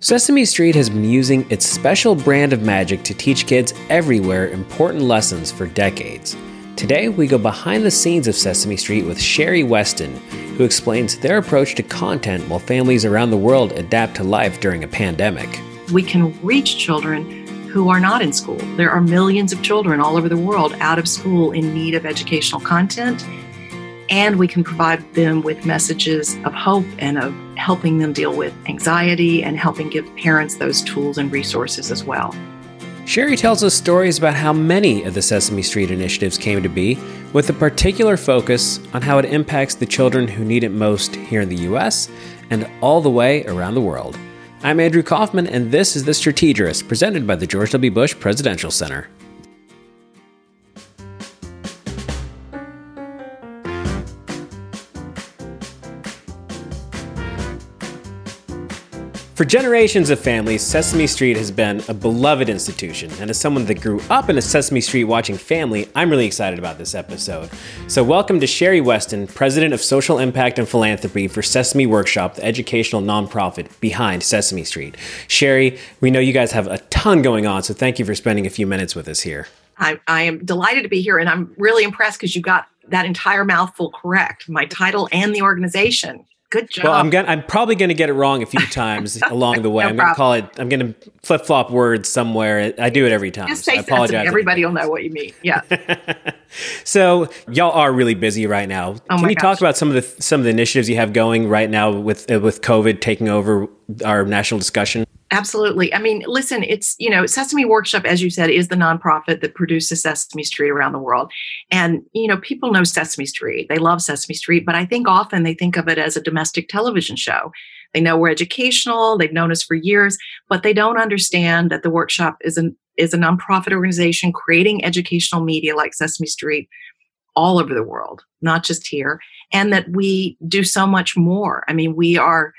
Sesame Street has been using its special brand of magic to teach kids everywhere important lessons for decades. Today, we go behind the scenes of Sesame Street with Sherrie Westin, who explains their approach to content while families around the world adapt to life during a pandemic. We can reach children who are not in school. There are millions of children all over the world out of school in need of educational content and we can provide them with messages of hope and of helping them deal with anxiety and helping give parents those tools and resources as well. Sherrie tells us stories about how many of the Sesame Street initiatives came to be, with a particular focus on how it impacts the children who need it most here in the US and all the way around the world. I'm Andrew Kaufman, and this is The Strategist, presented by the George W. Bush Presidential Center. For generations of families, Sesame Street has been a beloved institution, and as someone that grew up in a Sesame Street watching family, I'm really excited about this episode. So, welcome to Sherrie Westin, President of Social Impact and Philanthropy for Sesame Workshop, the educational nonprofit behind Sesame Street. Sherrie, we know you guys have a ton going on, so thank you for spending a few minutes with us here. I, I am delighted to be here, and I'm really impressed because you got that entire mouthful correct my title and the organization. Good job. Well, I'm gonna, I'm probably going to get it wrong a few times along the way. no I'm going to call it. I'm going to flip flop words somewhere. I do it every time. Just so I apologize. Everybody will know what you mean. Yeah. so y'all are really busy right now. Oh Can you gosh. talk about some of the some of the initiatives you have going right now with uh, with COVID taking over our national discussion? Absolutely. I mean, listen, it's, you know, Sesame Workshop, as you said, is the nonprofit that produces Sesame Street around the world. And, you know, people know Sesame Street. They love Sesame Street, but I think often they think of it as a domestic television show. They know we're educational, they've known us for years, but they don't understand that the workshop is an is a nonprofit organization creating educational media like Sesame Street all over the world, not just here, and that we do so much more. I mean, we are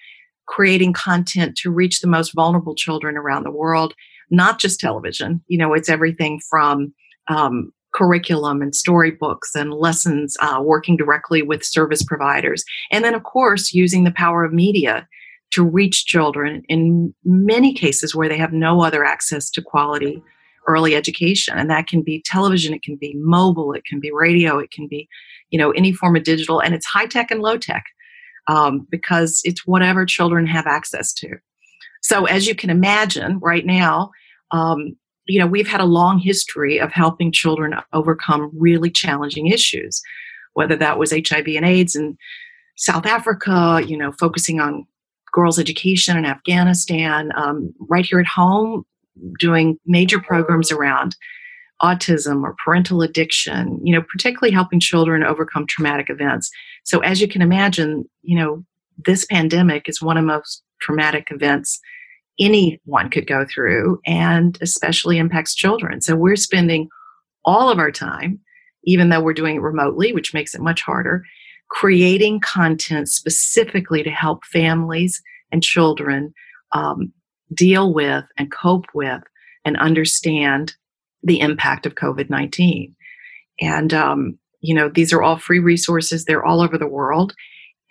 creating content to reach the most vulnerable children around the world, not just television. You know, it's everything from um, curriculum and storybooks and lessons, uh, working directly with service providers. And then, of course, using the power of media to reach children in many cases where they have no other access to quality early education. And that can be television, it can be mobile, it can be radio, it can be, you know, any form of digital, and it's high tech and low tech um, because it's whatever children have access to. So, as you can imagine, right now, um, you know, we've had a long history of helping children overcome really challenging issues, whether that was HIV and AIDS in South Africa, you know, focusing on girls' education in Afghanistan, um, right here at home, doing major programs around autism or parental addiction, you know, particularly helping children overcome traumatic events. So as you can imagine, you know, this pandemic is one of the most traumatic events anyone could go through and especially impacts children. So we're spending all of our time, even though we're doing it remotely, which makes it much harder, creating content specifically to help families and children um, deal with and cope with and understand the impact of COVID 19. And, um, you know, these are all free resources, they're all over the world.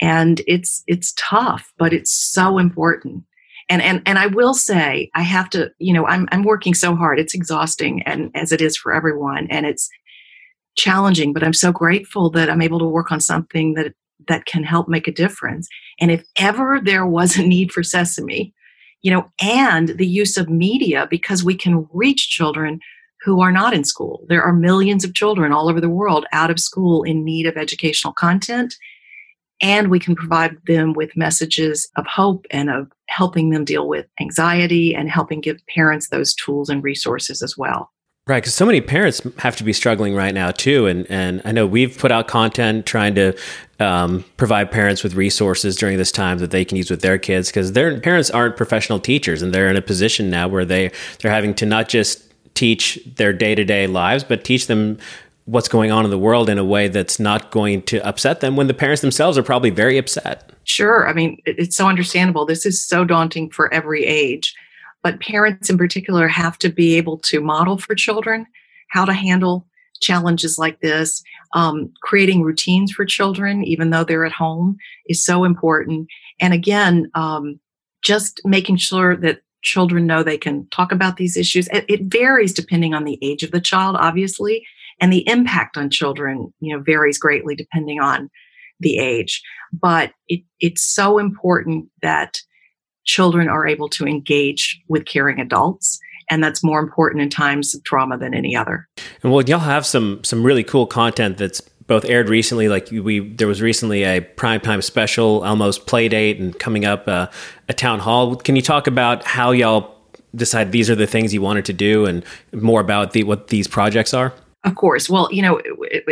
And it's it's tough, but it's so important. And and and I will say, I have to, you know, I'm I'm working so hard. It's exhausting and as it is for everyone. And it's challenging, but I'm so grateful that I'm able to work on something that that can help make a difference. And if ever there was a need for sesame, you know, and the use of media because we can reach children who are not in school. There are millions of children all over the world out of school in need of educational content. And we can provide them with messages of hope and of helping them deal with anxiety and helping give parents those tools and resources as well. Right, because so many parents have to be struggling right now too, and and I know we've put out content trying to um, provide parents with resources during this time that they can use with their kids because their parents aren't professional teachers, and they're in a position now where they they're having to not just teach their day to day lives, but teach them what's going on in the world in a way that's not going to upset them when the parents themselves are probably very upset. Sure. I mean, it's so understandable. This is so daunting for every age, but parents in particular have to be able to model for children how to handle challenges like this. Um, creating routines for children, even though they're at home, is so important. And again, um, just making sure that children know they can talk about these issues. It, it, varies depending on the age of the child, obviously, and the impact on children, you know, varies greatly depending on the age. But it, it's so important that children are able to engage with caring adults and that's more important in times of trauma than any other. And well, y'all have some some really cool content that's both aired recently. Like we, there was recently a primetime special, Elmo's Playdate, and coming up uh, a town hall. Can you talk about how y'all decide these are the things you wanted to do, and more about the what these projects are? Of course. Well, you know,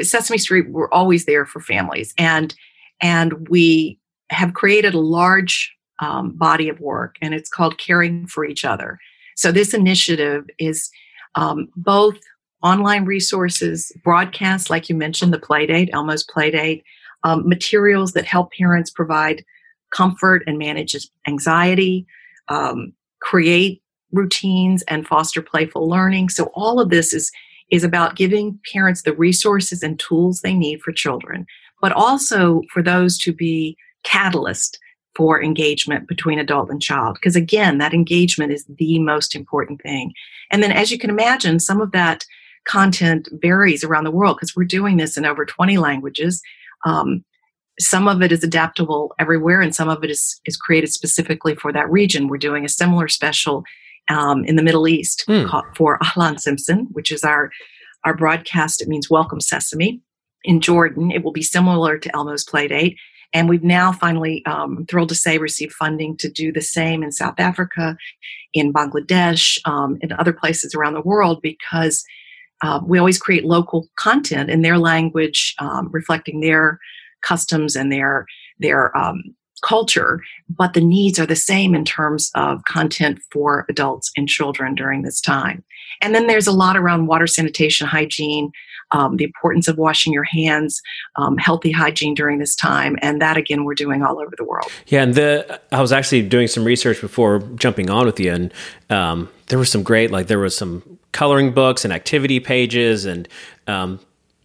Sesame Street, we're always there for families, and and we have created a large um, body of work, and it's called Caring for Each Other. So this initiative is um, both online resources, broadcasts, like you mentioned, the Playdate, Elmo's Playdate, um, materials that help parents provide comfort and manage anxiety, um, create routines and foster playful learning. So all of this is is about giving parents the resources and tools they need for children, but also for those to be catalyst for engagement between adult and child. Because again, that engagement is the most important thing. And then, as you can imagine, some of that content varies around the world because we're doing this in over 20 languages. Um, some of it is adaptable everywhere, and some of it is, is created specifically for that region. We're doing a similar special um, in the Middle East mm. for Ahlan Simsim, which is our, our broadcast. It means Welcome Sesame. In Jordan, it will be similar to Elmo's Playdate. And we've now finally, um, thrilled to say, received funding to do the same in South Africa, in Bangladesh, um, in other places around the world because uh, we always create local content in their language, um, reflecting their customs and their their um, culture, but the needs are the same in terms of content for adults and children during this time. And then there's a lot around water sanitation, hygiene, um, the importance of washing your hands, um, healthy hygiene during this time, and that again we're doing all over the world. Yeah, and the I was actually doing some research before jumping on with you, and um, there was some great like there was some coloring books and activity pages and um,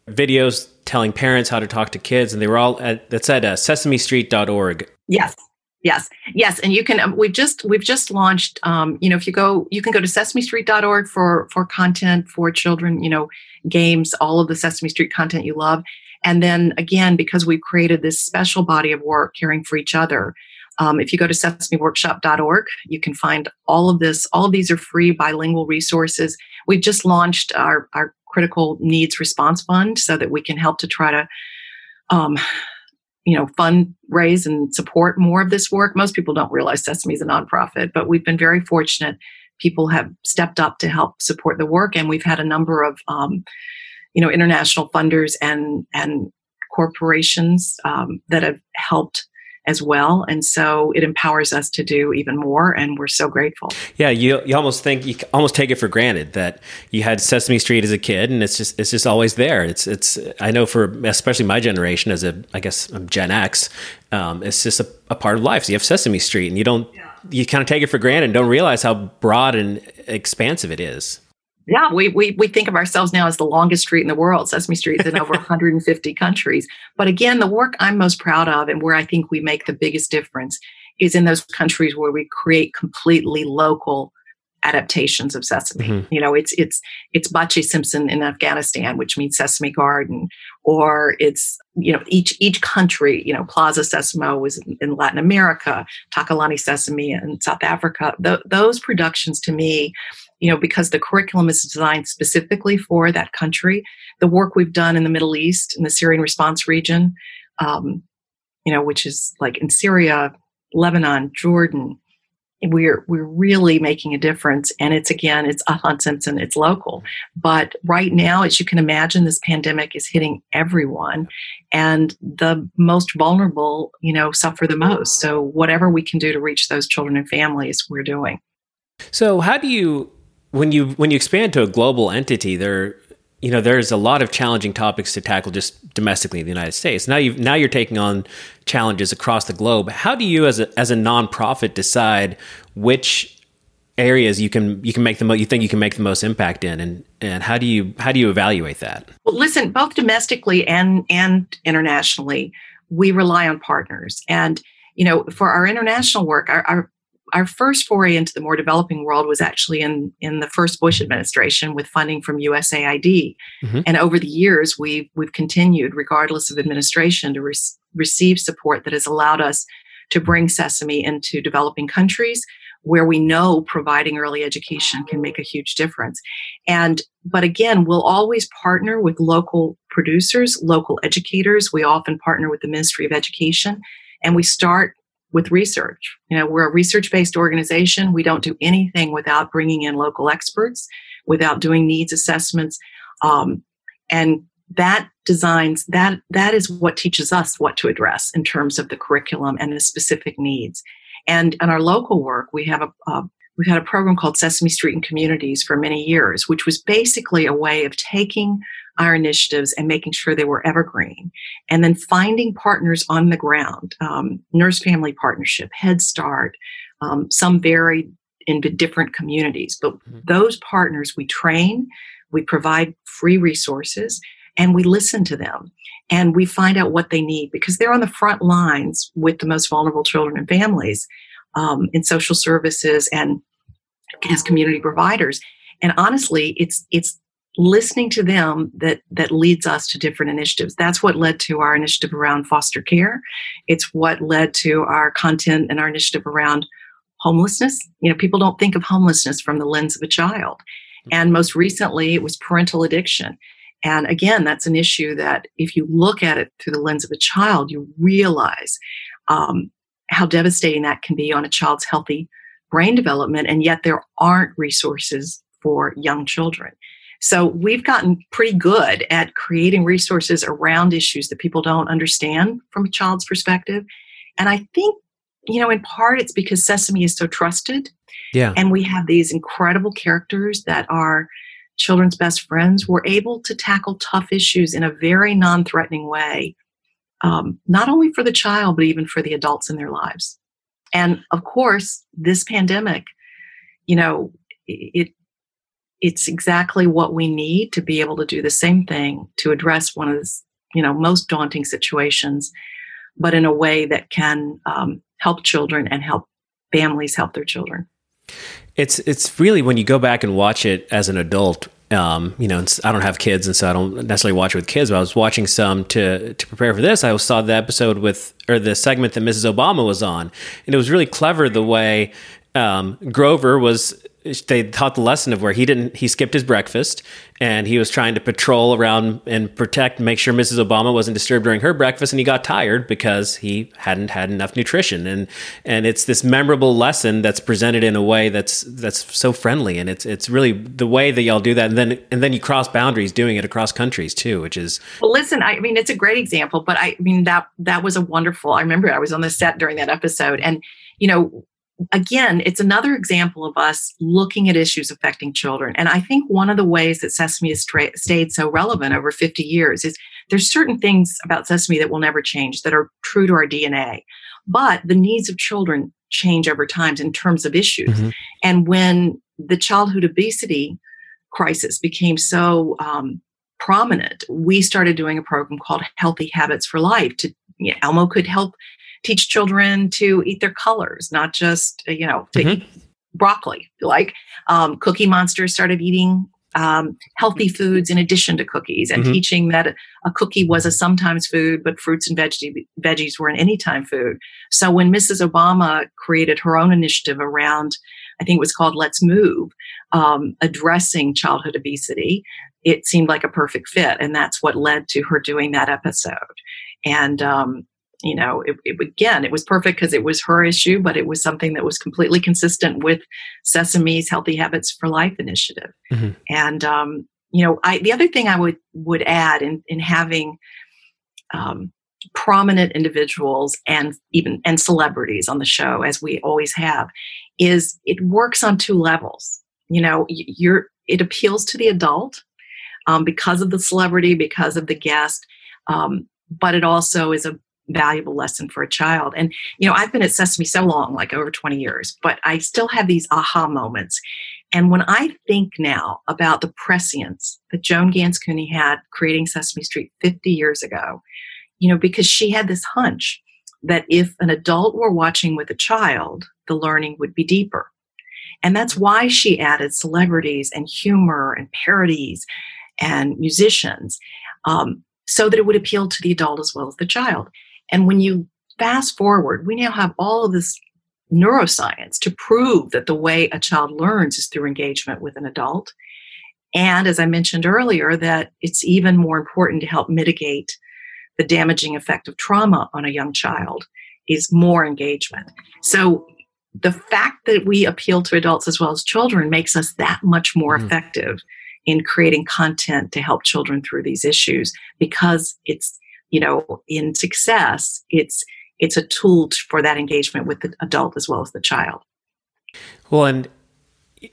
videos telling parents how to talk to kids, and they were all at that's at uh, SesameStreet.org. Yes. Yes, yes, and you can. Um, we've just we've just launched. Um, you know, if you go, you can go to SesameStreet.org for for content for children. You know, games, all of the Sesame Street content you love, and then again, because we've created this special body of work, caring for each other. Um, if you go to sesameworkshop.org, you can find all of this. All of these are free bilingual resources. We've just launched our our critical needs response fund so that we can help to try to um, you know, fundraise and support more of this work. Most people don't realize Sesame is a nonprofit, but we've been very fortunate. People have stepped up to help support the work, and we've had a number of, um, you know, international funders and and corporations um, that have helped as well. And so it empowers us to do even more. And we're so grateful. Yeah. You, you almost think, you almost take it for granted that you had Sesame Street as a kid and it's just, it's just always there. It's, it's, I know for especially my generation as a, I guess I'm Gen X, um, it's just a, a, part of life. So you have Sesame Street and you don't, yeah. you kind of take it for granted and don't realize how broad and expansive it is. Yeah, we, we, we think of ourselves now as the longest street in the world. Sesame Street is in over 150 countries. But again, the work I'm most proud of and where I think we make the biggest difference is in those countries where we create completely local adaptations of sesame. Mm-hmm. You know, it's it's it's Baghch-e-Simsim in Afghanistan, which means sesame garden, or it's you know each each country. You know, Plaza Sesamo was in, in Latin America, Takalani Sesame in South Africa. Th- those productions to me you know, because the curriculum is designed specifically for that country. The work we've done in the Middle East, in the Syrian response region, um, you know, which is like in Syria, Lebanon, Jordan, we're we're really making a difference. And it's again, it's Ahlan Simsim, it's local. But right now, as you can imagine, this pandemic is hitting everyone, and the most vulnerable, you know, suffer the most. So whatever we can do to reach those children and families, we're doing. So how do you when you when you expand to a global entity, there you know there's a lot of challenging topics to tackle just domestically in the United States. Now you now you're taking on challenges across the globe. How do you as a as a nonprofit decide which areas you can you can make the most you think you can make the most impact in and and how do you how do you evaluate that well listen both domestically and and internationally we rely on partners and you know for our international work our, our our first foray into the more developing world was actually in in the first Bush administration with funding from USAID, mm-hmm. and over the years we've we've continued, regardless of administration, to re- receive support that has allowed us to bring Sesame into developing countries where we know providing early education can make a huge difference. And, but again, we'll always partner with local producers, local educators. We often partner with the Ministry of Education and we start with research. You know, we're a research based organization. We don't do anything without bringing in local experts, without doing needs assessments. Um, and that designs that that is what teaches us what to address in terms of the curriculum and the specific needs and in our local work we have a, a we've had a program called sesame street and communities for many years which was basically a way of taking our initiatives and making sure they were evergreen. And then finding partners on the ground, um, Nurse Family Partnership, Head Start, um, some varied in different communities. But mm-hmm. those partners we train, we provide free resources, and we listen to them and we find out what they need because they're on the front lines with the most vulnerable children and families um, in social services and as community providers. And honestly, it's it's listening to them that that leads us to different initiatives. That's what led to our initiative around foster care. It's what led to our content and our initiative around homelessness. You know people don't think of homelessness from the lens of a child. And most recently it was parental addiction. And again that's an issue that if you look at it through the lens of a child you realize um, how devastating that can be on a child's healthy brain development and yet there aren't resources for young children so we've gotten pretty good at creating resources around issues that people don't understand from a child's perspective. And I think, you know, in part it's because Sesame is so trusted. Yeah. And we have these incredible characters that are children's best friends. We're able to tackle tough issues in a very non threatening way, um, not only for the child, but even for the adults in their lives. And of course, this pandemic, you know, it it's exactly what we need to be able to do the same thing to address one of the you know most daunting situations but in a way that can um, help children and help families help their children it's it's really when you go back and watch it as an adult um, you know, I don't have kids, and so I don't necessarily watch it with kids. But I was watching some to to prepare for this. I saw the episode with or the segment that Mrs. Obama was on, and it was really clever the way um, Grover was they taught the lesson of where he didn't he skipped his breakfast and he was trying to patrol around and protect make sure mrs obama wasn't disturbed during her breakfast and he got tired because he hadn't had enough nutrition. And and it's this memorable lesson that's presented in a way that's that's so friendly. And it's it's really the way that y'all do that. And then and then you cross boundaries doing it across countries too which is well listen i mean it's a great example but i mean that that was a wonderful i remember i was on the set during that episode and you know again, it's another example of us looking at issues affecting children. And I think one of the ways that Sesame has tra- stayed so relevant over 50 years is there's certain things about Sesame that will never change that are true to our DNA. But the needs of children change over time in terms of issues. Mm-hmm. And when the childhood obesity crisis became so um, prominent, we started doing a program called Healthy Habits for Life. To you know, Elmo could help teach children to eat their colors, not just, uh, you know, to mm-hmm. eat broccoli. Like um, Cookie Monster started eating um, healthy foods in addition to cookies and mm-hmm. teaching that a cookie was a sometimes food, but fruits and veggie, veggies were an anytime food. So when Mrs. Obama created her own initiative around, I think it was called Let's Move, um, addressing childhood obesity, it seemed like a perfect fit. And that's what led to her doing that episode. And um, you know, it, it, again, it was perfect because it was her issue, but it was something that was completely consistent with Sesame's Healthy Habits for Life initiative. Mm-hmm. And um, you know, I the other thing I would would add in in having um, prominent individuals and even and celebrities on the show, as we always have, is it works on two levels. You know, you're it appeals to the adult um, because of the celebrity, because of the guest. Um, but it also is a valuable lesson for a child. And, you know, I've been at Sesame so long, like over 20 years, but I still have these aha moments. And when I think now about the prescience that Joan Ganz Cooney had creating Sesame Street 50 years ago, you know, because she had this hunch that if an adult were watching with a child, the learning would be deeper. And that's why she added celebrities and humor and parodies and musicians um, so that it would appeal to the adult as well as the child. And when you fast forward, we now have all of this neuroscience to prove that the way a child learns is through engagement with an adult. And as I mentioned earlier, that it's even more important to help mitigate the damaging effect of trauma on a young child is more engagement. So the fact that we appeal to adults as well as children makes us that much more mm. effective in creating content to help children through these issues because it's you know in success it's it's a tool for that engagement with the adult as well as the child well and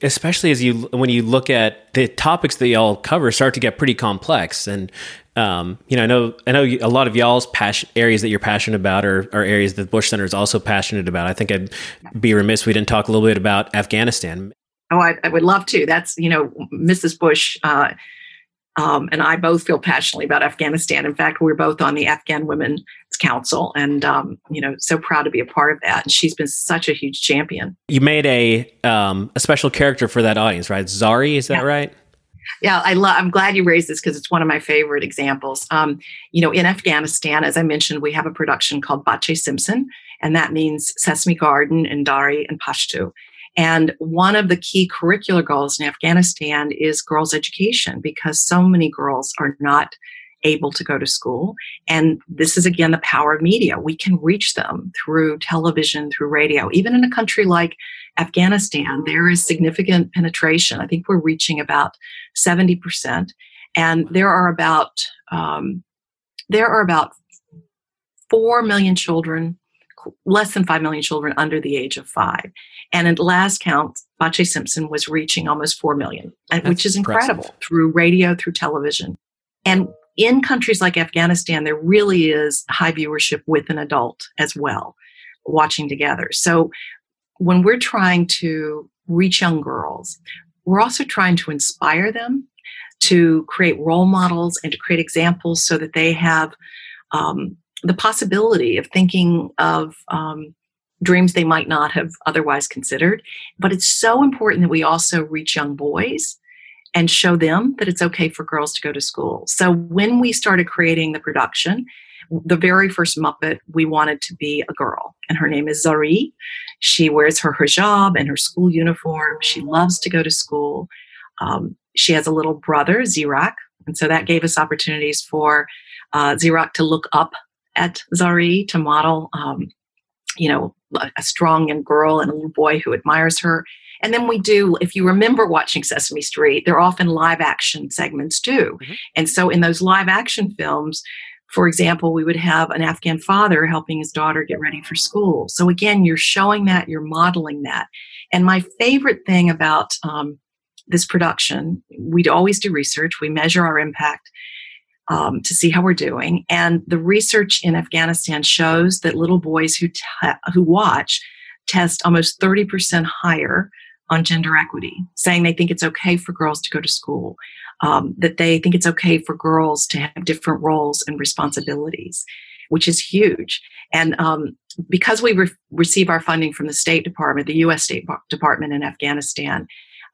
especially as you when you look at the topics that y'all cover start to get pretty complex and um, you know, I know, I know a lot of y'all's passion areas that you're passionate about are, are areas that Bush Center is also passionate about. I think I'd be remiss we didn't talk a little bit about Afghanistan. Oh, I, I would love to. That's you know, Mrs. Bush uh, um, and I both feel passionately about Afghanistan. In fact, we're both on the Afghan Women's Council, and um, you know, so proud to be a part of that. And she's been such a huge champion. You made a um, a special character for that audience, right? Zari, is that yeah. right? Yeah, I love. I'm glad you raised this because it's one of my favorite examples. Um, you know, in Afghanistan, as I mentioned, we have a production called Baghch-e-Simsim, and that means Sesame Garden in Dari and Pashto. And one of the key curricular goals in Afghanistan is girls' education because so many girls are not able to go to school. And this is again the power of media. We can reach them through television, through radio. Even in a country like Afghanistan, there is significant penetration. I think we're reaching about 70%. And there are about um, there are about four million children, less than five million children under the age of five. And at last count, Baghch-e-Simsim was reaching almost four million, which is incredible impressive. through radio, through television. And in countries like Afghanistan, there really is high viewership with an adult as well, watching together. So when we're trying to reach young girls, we're also trying to inspire them to create role models and to create examples so that they have um, the possibility of thinking of um, dreams they might not have otherwise considered. But it's so important that we also reach young boys and show them that it's okay for girls to go to school. So when we started creating the production, the very first Muppet, we wanted to be a girl, and her name is Zari. She wears her hijab and her school uniform. She loves to go to school. Um, she has a little brother, Zeerak, and so that gave us opportunities for uh, Zeerak to look up at Zari to model, um, you know, a strong young girl and a little boy who admires her. And then we do, if you remember watching Sesame Street, they're often live action segments too. Mm-hmm. And so in those live action films, for example, we would have an Afghan father helping his daughter get ready for school. So again, you're showing that, you're modeling that. And my favorite thing about um, this production, we'd always do research, we measure our impact. Um, to see how we're doing, and the research in Afghanistan shows that little boys who te- who watch test almost 30% higher on gender equity, saying they think it's okay for girls to go to school, um, that they think it's okay for girls to have different roles and responsibilities, which is huge. And um, because we re- receive our funding from the State Department, the U.S. State Department in Afghanistan,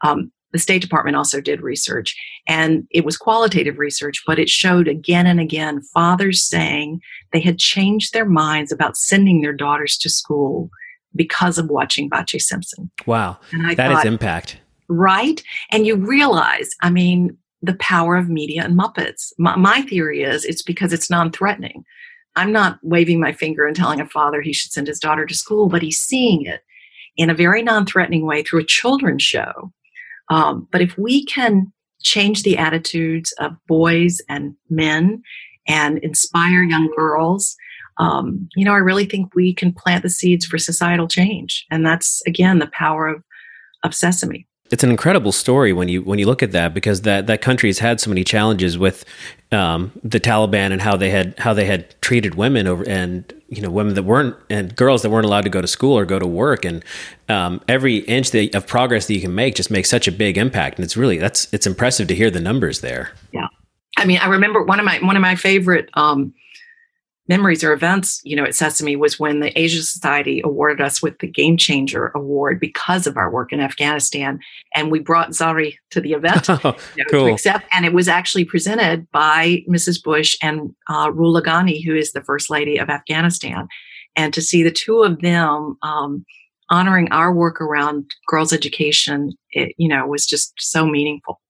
um, the State Department also did research, and it was qualitative research, but it showed again and again fathers saying they had changed their minds about sending their daughters to school because of watching Baghch-e-Simsim. Wow. that thought, is impact. Right? And you realize, I mean, the power of media and Muppets. My, my theory is it's because it's non threatening. I'm not waving my finger and telling a father he should send his daughter to school, but he's seeing it in a very non threatening way through a children's show. Um, but if we can change the attitudes of boys and men and inspire young girls um, you know, I really think we can plant the seeds for societal change. And that's, again, the power of, of Sesame. It's an incredible story when you when you look at that because that, that country has had so many challenges with um, the Taliban and how they had how they had treated women over and you know women that weren't and girls that weren't allowed to go to school or go to work. And um, every inch that, of progress that you can make just makes such a big impact. And it's really that's it's impressive to hear the numbers there. Yeah, I mean I remember one of my one of my favorite um, memories or events, you know, at Sesame was when the Asia Society awarded us with the Game Changer Award because of our work in Afghanistan. And we brought Zari to the event oh, you know, cool. to accept. And it was actually presented by Mrs. Bush and uh, Rula Ghani, who is the First Lady of Afghanistan. And to see the two of them um, honoring our work around girls' education, it, you know, was just so meaningful.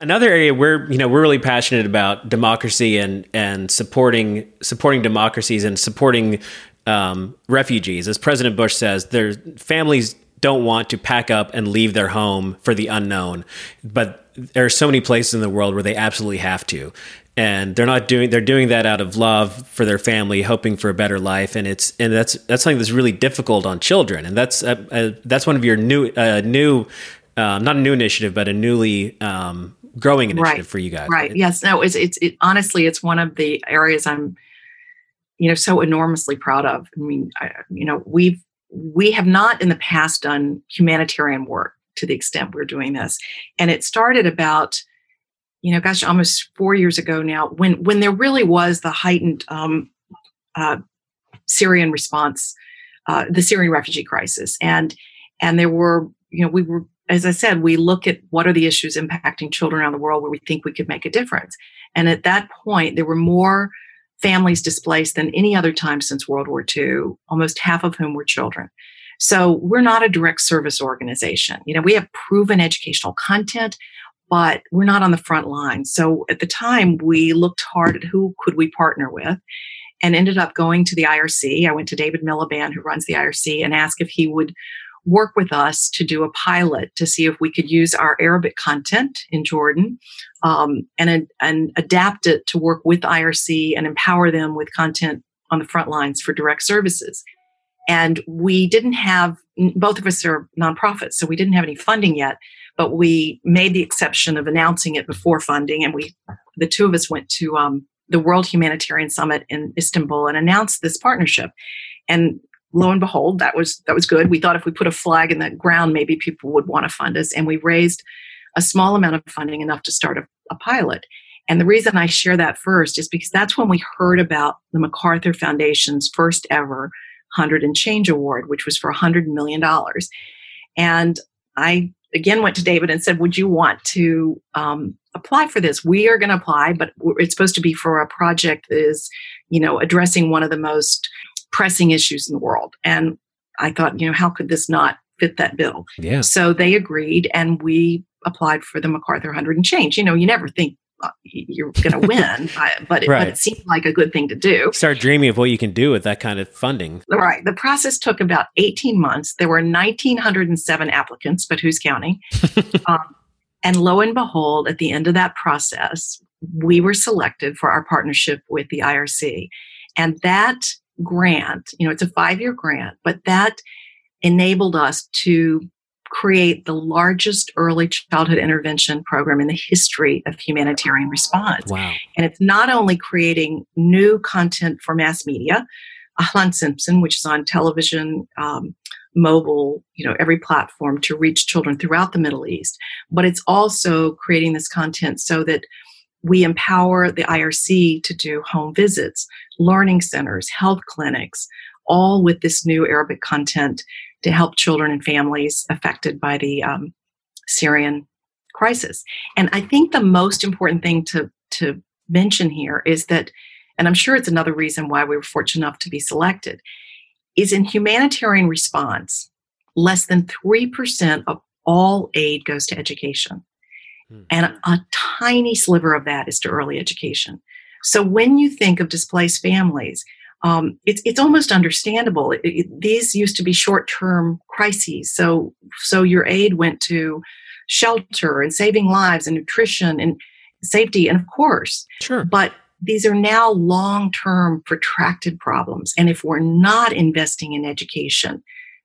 Another area we're you know we're really passionate about democracy and and supporting supporting democracies and supporting um, refugees. As President Bush says, their families don't want to pack up and leave their home for the unknown, but there are so many places in the world where they absolutely have to. And they're not doing they're doing that out of love for their family hoping for a better life. And it's and that's that's something that's really difficult on children. And that's uh, uh, that's one of your new uh, new um, not a new initiative but a newly um, growing initiative right. for you guys. Right. Yes. No. It's it's it, honestly, it's one of the areas I'm, you know, so enormously proud of. I mean, I, you know, we've we have not in the past done humanitarian work to the extent we're doing this, and it started about, you know, gosh, almost four years ago now, when when there really was the heightened um, uh, Syrian response, uh, the Syrian refugee crisis, and and there were, you know, we were as I said, we look at what are the issues impacting children around the world where we think we could make a difference. And at that point, there were more families displaced than any other time since World War II, almost half of whom were children. So we're not a direct service organization. You know, we have proven educational content, but we're not on the front line. So at the time, we looked hard at who could we partner with and ended up going to the IRC. I went to David Miliband, who runs the IRC, and asked if he would work with us to do a pilot to see if we could use our Arabic content in Jordan um, and, and adapt it to work with IRC and empower them with content on the front lines for direct services. And we didn't have, both of us are nonprofits, so we didn't have any funding yet, but we made the exception of announcing it before funding. And we, the two of us went to um, the World Humanitarian Summit in Istanbul and announced this partnership. And lo and behold, that was that was good. We thought if we put a flag in the ground, maybe people would want to fund us, and we raised a small amount of funding enough to start a, a pilot. And the reason I share that first is because that's when we heard about the MacArthur Foundation's first ever 100 and Change Award, which was for $100 million. And I again went to David and said, Would you want to um, apply for this? We are going to apply, but it's supposed to be for a project that is, you know, addressing one of the most pressing issues in the world. And I thought, you know, how could this not fit that bill? Yeah. So they agreed, and we applied for the MacArthur 100 and change. You know, you never think uh, you're going to win, but it, right. but it seemed like a good thing to do. Start dreaming of what you can do with that kind of funding. Right. The process took about 18 months. There were 1,907 applicants, but who's counting? um, and lo and behold, at the end of that process, we were selected for our partnership with the IRC. And that grant, you know, it's a five year grant, but that enabled us to create the largest early childhood intervention program in the history of humanitarian response. Wow. And it's not only creating new content for mass media, Ahlan Simsim, which is on television, um, mobile, you know, every platform to reach children throughout the Middle East, but it's also creating this content so that we empower the IRC to do home visits, learning centers, health clinics, all with this new Arabic content to help children and families affected by the um, Syrian crisis. And I think the most important thing to, to mention here is that, and I'm sure it's another reason why we were fortunate enough to be selected, is in humanitarian response, less than 3% of all aid goes to education. Hmm. And a tiny sliver of that is to early education. So when you think of displaced families, um, it's it's almost understandable. It, it, these used to be short term crises, so so your aid went to shelter and saving lives and nutrition and safety, and of course, sure. But these are now long term protracted problems, and if we're not investing in education,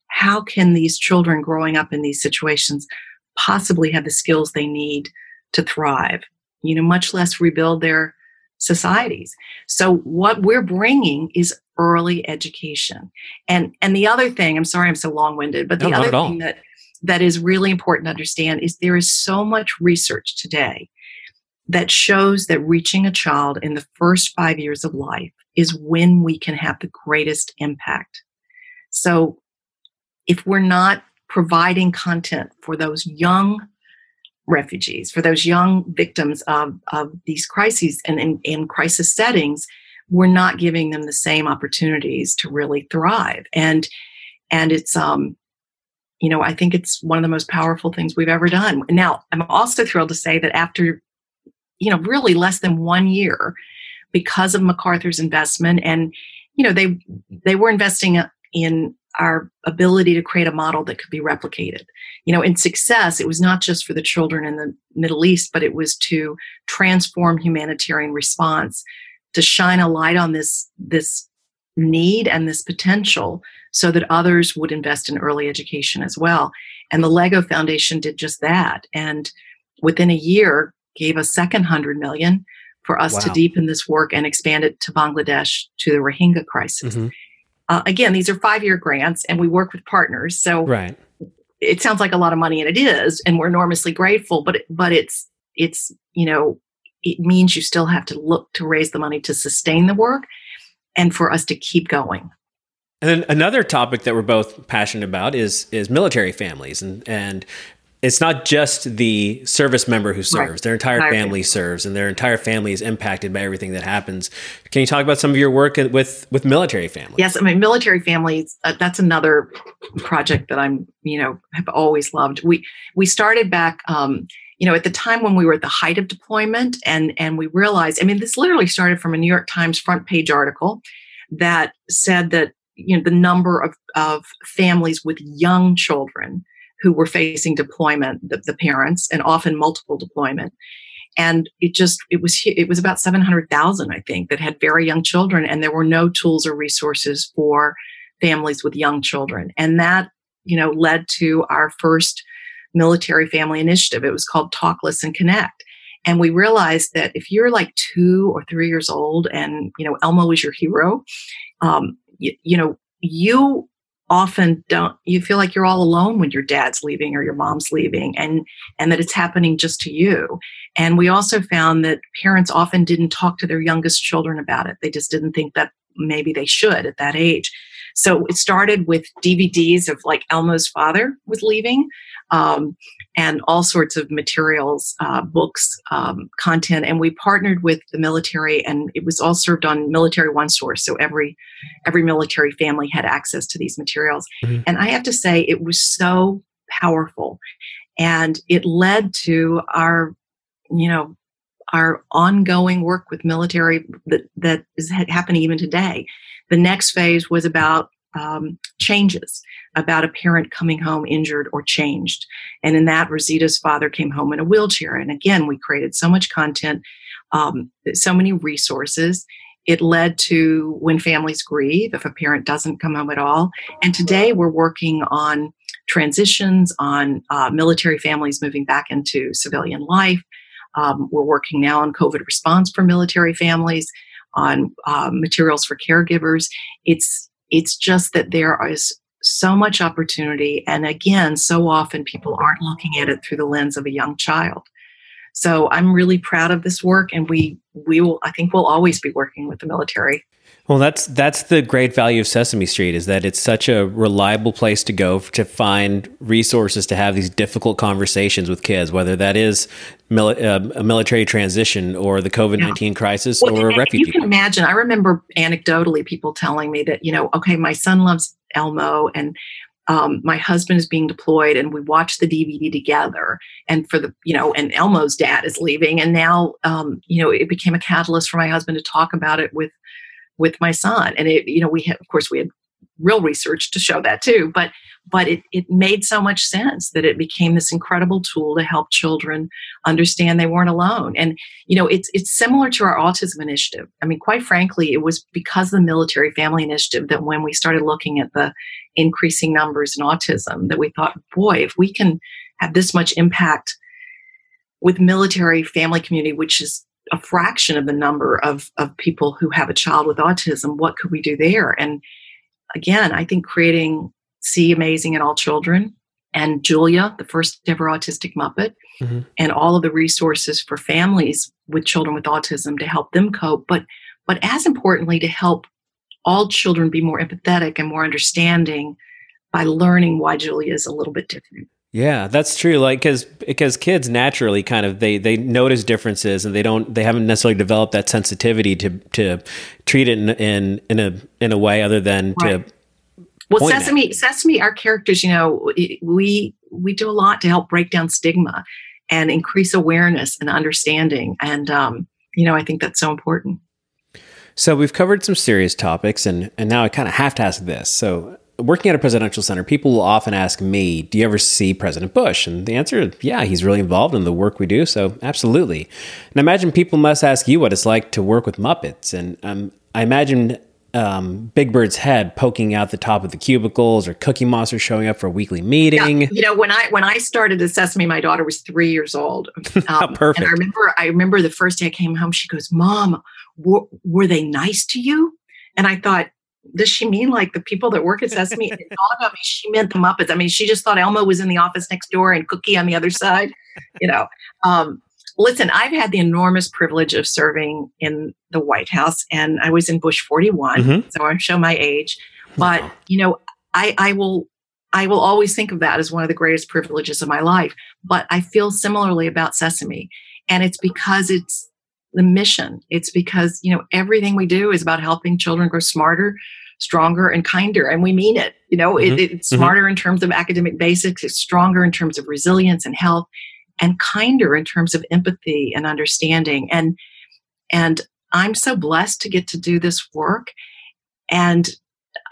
how can these children growing up in these situations possibly have the skills they need to thrive, you know, much less rebuild their societies. So what we're bringing is early education. And and the other thing, I'm sorry I'm so long-winded, but the no, other thing that that is really important to understand is there is so much research today that shows that reaching a child in the first five years of life is when we can have the greatest impact. So if we're not providing content for those young refugees, for those young victims of, of these crises and in, crisis settings, we're not giving them the same opportunities to really thrive. And and it's um you know, I think it's one of the most powerful things we've ever done. Now, I'm also thrilled to say that after, you know, really less than one year, because of MacArthur's investment, and you know, they they were investing in our ability to create a model that could be replicated. You know, in success, it was not just for the children in the Middle East, but it was to transform humanitarian response, to shine a light on this this need and this potential so that others would invest in early education as well. And the Lego Foundation did just that. And within a year, gave a second hundred million for us wow. to deepen this work and expand it to Bangladesh to the Rohingya crisis. Mm-hmm. Uh, again, these are five year grants and we work with partners. So right. it sounds like a lot of money and it is, and we're enormously grateful, but, but it's, it's, you know, it means you still have to look to raise the money to sustain the work and for us to keep going. And then another topic that we're both passionate about is is military families and and it's not just the service member who serves. Right. their entire family serves and their entire family is impacted by everything that happens. Can you talk about some of your work with with military families? Yes i mean military families uh, that's another project that i'm you know have always loved. We we started back um, you know at the time when we were at the height of deployment and and we realized i mean this literally started from a new york times front page article that said that you know the number of of families with young children who were facing deployment, the, the parents, and often multiple deployment. And it just it was it was about seven hundred thousand, I think, that had very young children, and there were no tools or resources for families with young children, and that you know led to our first military family initiative. It was called Talk, Listen, Connect. And we realized that if you're like two or three years old and, you know, Elmo is your hero, um, you, you know, you often don't you feel like you're all alone when your dad's leaving or your mom's leaving and and that it's happening just to you. And we also found that parents often didn't talk to their youngest children about it. They just didn't think that maybe they should at that age so it started with dvds of like elmo's father was leaving um, and all sorts of materials, uh, books, um, content. And we partnered with the military, and it was all served on Military One Source. So every every military family had access to these materials. Mm-hmm. And I have to say, it was so powerful, and it led to our, you know, our ongoing work with military that that is happening even today. The next phase was about um, changes about a parent coming home injured or changed. And in that, Rosita's father came home in a wheelchair. And again, we created so much content, um, so many resources. It led to when families grieve, if a parent doesn't come home at all. And today we're working on transitions, on uh, military families moving back into civilian life. Um, we're working now on COVID response for military families, on uh, materials for caregivers. It's it's just that there is so much opportunity. And again, so often people aren't looking at it through the lens of a young child. So I'm really proud of this work, and we we will. I think we'll always be working with the military. Well, that's that's the great value of Sesame Street is that it's such a reliable place to go to find resources to have these difficult conversations with kids, whether that is mili- uh, a military transition or the COVID nineteen yeah. crisis well, or a refugee. You can imagine. I remember anecdotally people telling me that you know, okay, my son loves Elmo and um, my husband is being deployed and we watch the dvd together and for the you know and elmo's dad is leaving and now um, you know it became a catalyst for my husband to talk about it with with my son and it you know we had of course we had real research to show that too but but it, it made so much sense that it became this incredible tool to help children understand they weren't alone. And you know it's it's similar to our autism initiative. I mean quite frankly it was because the military family initiative that when we started looking at the increasing numbers in autism that we thought boy if we can have this much impact with military family community which is a fraction of the number of, of people who have a child with autism what could we do there? And again i think creating see amazing in all children and Julia, the first ever autistic Muppet, mm-hmm. and all of the resources for families with children with autism to help them cope. But but as importantly, to help all children be more empathetic and more understanding by learning why Julia is a little bit different. Yeah, that's true. Like, because because kids naturally kind of they they notice differences and they don't they haven't necessarily developed that sensitivity to to treat it in in, in a in a way other than right. to. Well, Sesame Sesame, our characters, you know, we we do a lot to help break down stigma and increase awareness and understanding, and um, you know, I think that's so important. So we've covered some serious topics, and and now I kind of have to ask this. So working at a presidential center, people will often ask me, "Do you ever see President Bush?" And the answer is, "Yeah, he's really involved in the work we do, so absolutely." And I imagine people must ask you what it's like to work with Muppets, and um, I imagine um, Big Bird's head poking out the top of the cubicles, or Cookie Monster showing up for a weekly meeting. Yeah, you know, when I when I started at Sesame, my daughter was three years old. Um, Perfect. And I remember, I remember the first day I came home, she goes, "Mom, were, were they nice to you?" And I thought, does she mean like the people that work at Sesame? it's all about me. She meant the Muppets. I mean, she just thought Elmo was in the office next door and Cookie on the other side. You know, um, listen, I've had the enormous privilege of serving in the White House, and I was in Bush 41, mm-hmm. so I show my age. But you know, I, I will I will always think of that as one of the greatest privileges of my life. But I feel similarly about Sesame, and it's because it's the mission. It's because, you know, everything we do is about helping children grow smarter, stronger, and kinder. And we mean it. You know, mm-hmm. it, it's mm-hmm. smarter mm-hmm. in terms of academic basics, it's stronger in terms of resilience and health, and kinder in terms of empathy and understanding. And and I'm so blessed to get to do this work. And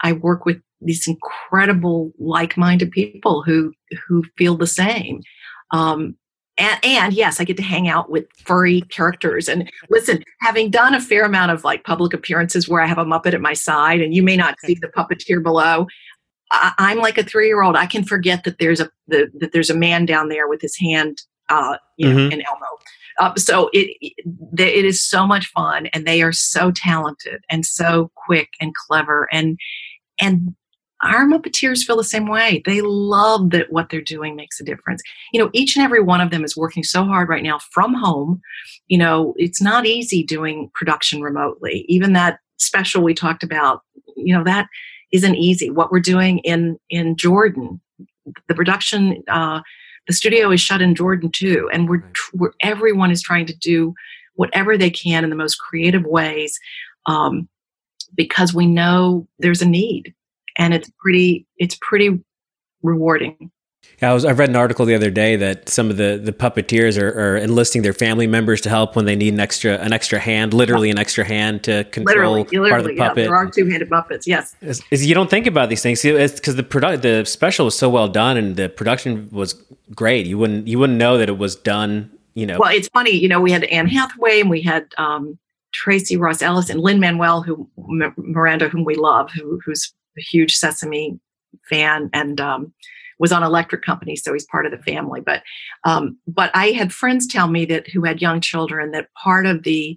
I work with these incredible like-minded people who who feel the same. Um, and, and, yes, I get to hang out with furry characters. And listen, having done a fair amount of like public appearances where I have a Muppet at my side, and you may not see the puppeteer below, I, am like a three year old. I can forget that there's a the, that there's a man down there with his hand, uh, you know, mm-hmm. in Elmo. Uh, so it, it it is so much fun, and they are so talented and so quick and clever, and and our Muppeteers feel the same way. They love that what they're doing makes a difference. You know, each and every one of them is working so hard right now from home. You know, it's not easy doing production remotely. Even that special we talked about, you know, that isn't easy. What we're doing in in Jordan, the production, uh, the studio is shut in Jordan too, and we're, we're everyone is trying to do whatever they can in the most creative ways. Um, because we know there's a need and it's pretty it's pretty rewarding. I was I read an article the other day that some of the the puppeteers are, are enlisting their family members to help when they need an extra an extra hand, literally an extra hand to control literally, literally, part of the puppet. Yeah, there are two handed puppets. Yes, you don't think about these things because the product the special was so well done and the production was great. You wouldn't you wouldn't know that it was done. You know, well, it's funny. You know, we had Anne Hathaway and we had um, Tracee Ross Ellis and Lin-Manuel, who Miranda, whom we love, who, who's a huge Sesame fan and um, was on Electric Company, so he's part of the family. But um, but I had friends tell me that who had young children that part of the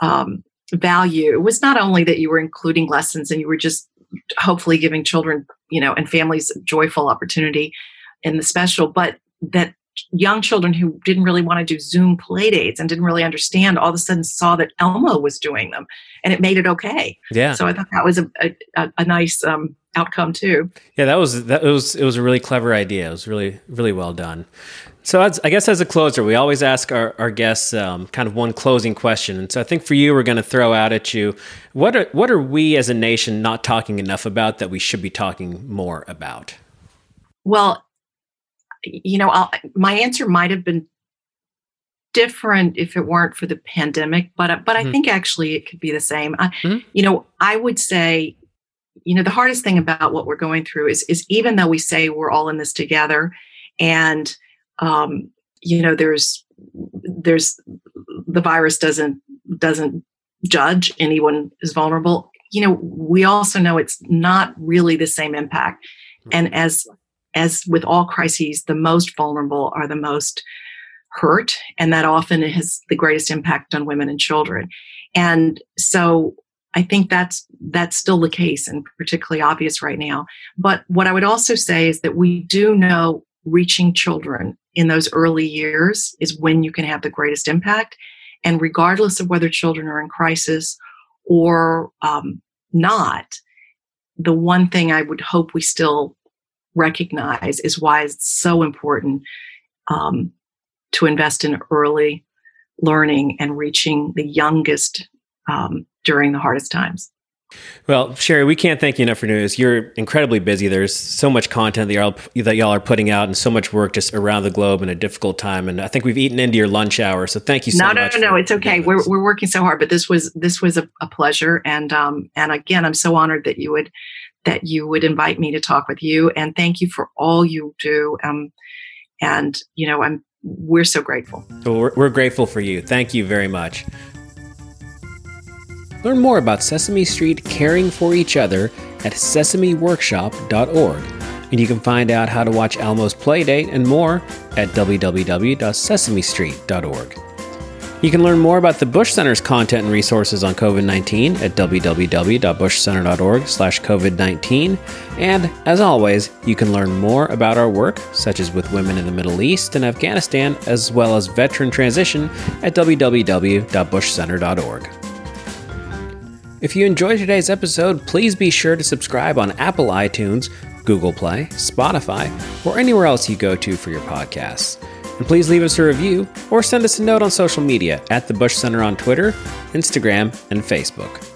um, value was not only that you were including lessons and you were just hopefully giving children, you know, and families joyful opportunity in the special, but that young children who didn't really want to do Zoom play dates and didn't really understand all of a sudden saw that Elmo was doing them and it made it okay. Yeah. So I thought that was a, a, a nice um, outcome too. Yeah, that was, that was, it was a really clever idea. It was really, really well done. So as, I guess as a closer, we always ask our, our guests um, kind of one closing question. And so I think for you, we're going to throw out at you, what are, what are we as a nation not talking enough about that we should be talking more about? Well, you know, I'll, my answer might have been different if it weren't for the pandemic, but but mm-hmm. I think actually it could be the same. I, mm-hmm. You know, I would say, you know, the hardest thing about what we're going through is is even though we say we're all in this together, and um, you know, there's there's the virus doesn't doesn't judge anyone is vulnerable. You know, we also know it's not really the same impact. And as as with all crises, the most vulnerable are the most hurt, and that often has the greatest impact on women and children. And so I think that's that's still the case and particularly obvious right now. But what I would also say is that we do know reaching children in those early years is when you can have the greatest impact. And regardless of whether children are in crisis or um, not, the one thing I would hope we still recognize is why it's so important um, to invest in early learning and reaching the youngest um, during the hardest times. Well, Sherrie, we can't thank you enough for doing this. You're incredibly busy. There's so much content that y'all, that y'all are putting out and so much work just around the globe in a difficult time. And I think we've eaten into your lunch hour. So thank you so no, much. No, no, no, it's okay. We're, we're working so hard, but this was, this was a, a pleasure. And, um, and again, I'm so honored that you would, that you would invite me to talk with you. And thank you for all you do. Um, and, you know, I'm, we're so grateful. We're, we're grateful for you. Thank you very much. Learn more about Sesame Street caring for each other at sesameworkshop.org. And you can find out how to watch Elmo's Playdate and more at www.sesamestreet.org. You can learn more about the Bush Center's content and resources on COVID-19 at www.bushcenter.org slash COVID-19. And as always, you can learn more about our work, such as with women in the Middle East and Afghanistan, as well as veteran transition at www.bushcenter.org. If you enjoyed today's episode, please be sure to subscribe on Apple iTunes, Google Play, Spotify, or anywhere else you go to for your podcasts. And please leave us a review or send us a note on social media at the Bush Center on Twitter, Instagram, and Facebook.